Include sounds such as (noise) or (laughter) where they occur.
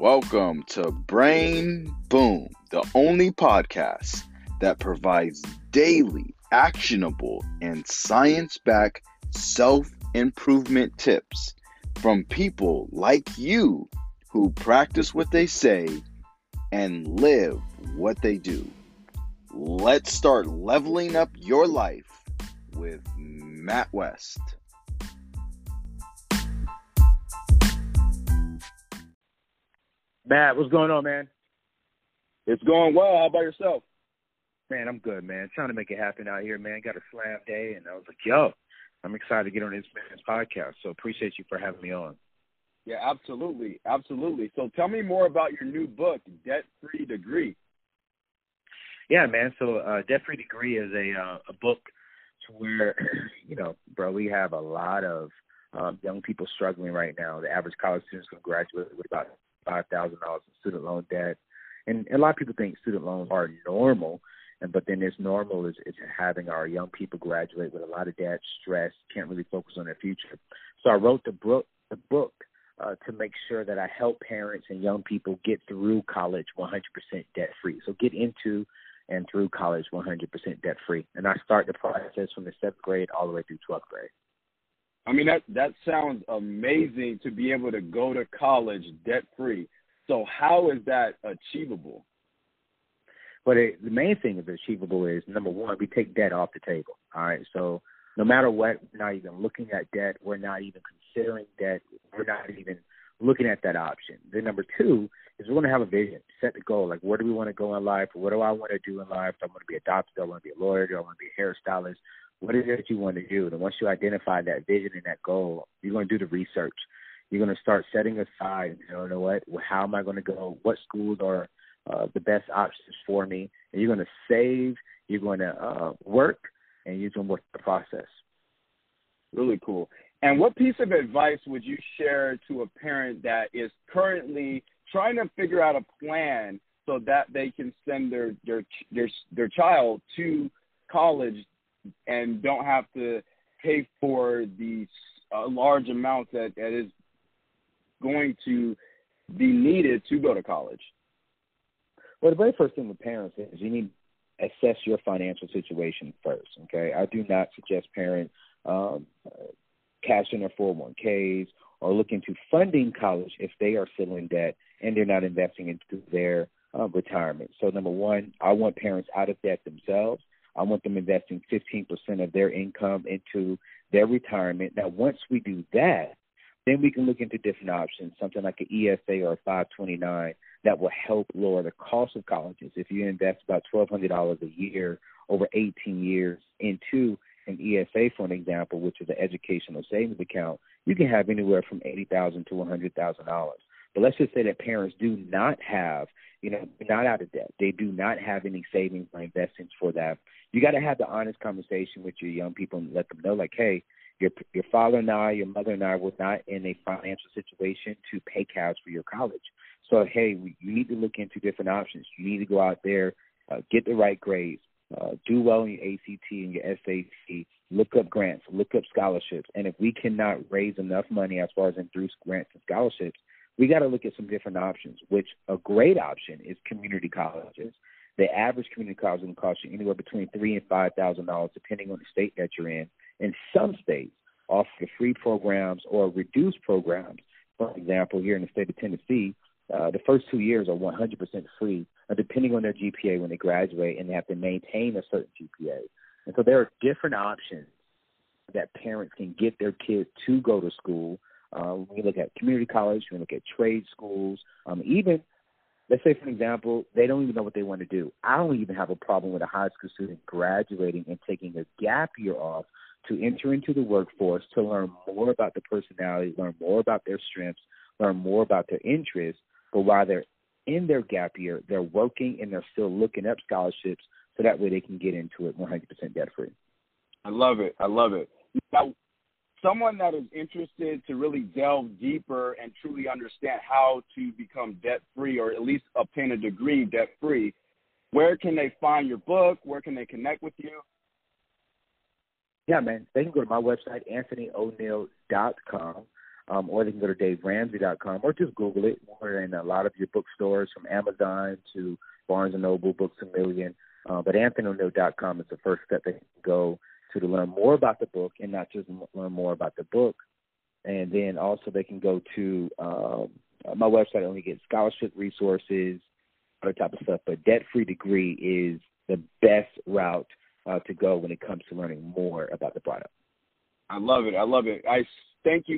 Welcome to Brain Boom, the only podcast that provides daily, actionable, and science backed self improvement tips from people like you who practice what they say and live what they do. Let's start leveling up your life with Matt West. Matt, what's going on, man? It's going well. How about yourself? Man, I'm good, man. Trying to make it happen out here, man. Got a slam day, and I was like, yo, I'm excited to get on this man's podcast. So appreciate you for having me on. Yeah, absolutely, absolutely. So tell me more about your new book, Debt Free Degree. Yeah, man. So uh, Debt Free Degree is a uh, a book to where (clears throat) you know, bro, we have a lot of um, young people struggling right now. The average college student is going to graduate with about five thousand dollars in student loan debt, and a lot of people think student loans are normal, and but then this normal is, is having our young people graduate with a lot of debt, stress, can't really focus on their future. So I wrote the book, the book uh, to make sure that I help parents and young people get through college 100% debt free. So get into and through college 100% debt free. And I start the process from the seventh grade all the way through 12th grade. I mean that that sounds amazing to be able to go to college debt free. So how is that achievable? But it, the main thing that's achievable is number one, we take debt off the table. All right, so no matter what, we're not even looking at debt. We're not even considering debt. We're not even looking at that option. Then number two is we're going to have a vision, set the goal. Like, where do we want to go in life? What do I want to do in life? Do I want to be a doctor? Do I want to be a lawyer? Do I want to be a hairstylist? What is it that you want to do? And once you identify that vision and that goal, you're going to do the research. You're going to start setting aside, you know what? How am I going to go? What schools are uh, the best options for me? And you're going to save. You're going to uh, work, and you're going to work the process. Really cool. And what piece of advice would you share to a parent that is currently trying to figure out a plan so that they can send their their their, their child to college and don't have to pay for the uh, large amount that, that is going to be needed to go to college? Well, the very first thing with parents is you need to assess your financial situation first. Okay, I do not suggest parents um, cash in their 401ks or look into funding college if they are still in debt and they're not investing into their uh, retirement. So, number one, I want parents out of debt themselves. I want them investing 15% of their income into their retirement. Now, once we do that, then we can look into different options, something like an ESA or a 529 that will help lower the cost of colleges. If you invest about $1,200 a year over 18 years into an ESA, for an example, which is an educational savings account, you can have anywhere from 80,000 to $100,000. But let's just say that parents do not have, you know, not out of debt. They do not have any savings or investments for that. You got to have the honest conversation with your young people and let them know, like, hey, your your father and I, your mother and I were not in a financial situation to pay cash for your college. So, hey, you need to look into different options. You need to go out there, uh, get the right grades, uh, do well in your ACT and your SAT, look up grants, look up scholarships. And if we cannot raise enough money as far as in through grants and scholarships, we got to look at some different options, which a great option is community colleges. The average community college will cost you anywhere between three and five thousand dollars, depending on the state that you're in. And some states offer free programs or reduced programs. For example, here in the state of Tennessee, uh, the first two years are 100% free, uh, depending on their GPA when they graduate, and they have to maintain a certain GPA. And so there are different options that parents can get their kids to go to school uh, we look at community college, we look at trade schools, um, even let's say, for example, they don't even know what they want to do. I don't even have a problem with a high school student graduating and taking a gap year off to enter into the workforce to learn more about the personality, learn more about their strengths, learn more about their interests. But while they're in their gap year, they're working and they're still looking up scholarships so that way they can get into it 100% debt free. I love it. I love it. Now, someone that is interested to really delve deeper and truly understand how to become debt free or at least obtain a degree debt free, where can they find your book? Where can they connect with you? Yeah, man. They can go to my website, anthonyoneal.com. um, or they can go to DaveRamsey.com or just Google it. We're in a lot of your bookstores from Amazon to Barnes and Noble, Books a Million. Uh, but AnthonyONeal.com is the first step they can go to learn more about the book and not just learn more about the book. And then also they can go to um, my website only get scholarship resources, other type of stuff. But debt free degree is the best route uh, to go when it comes to learning more about the product. I love it. I love it. I thank you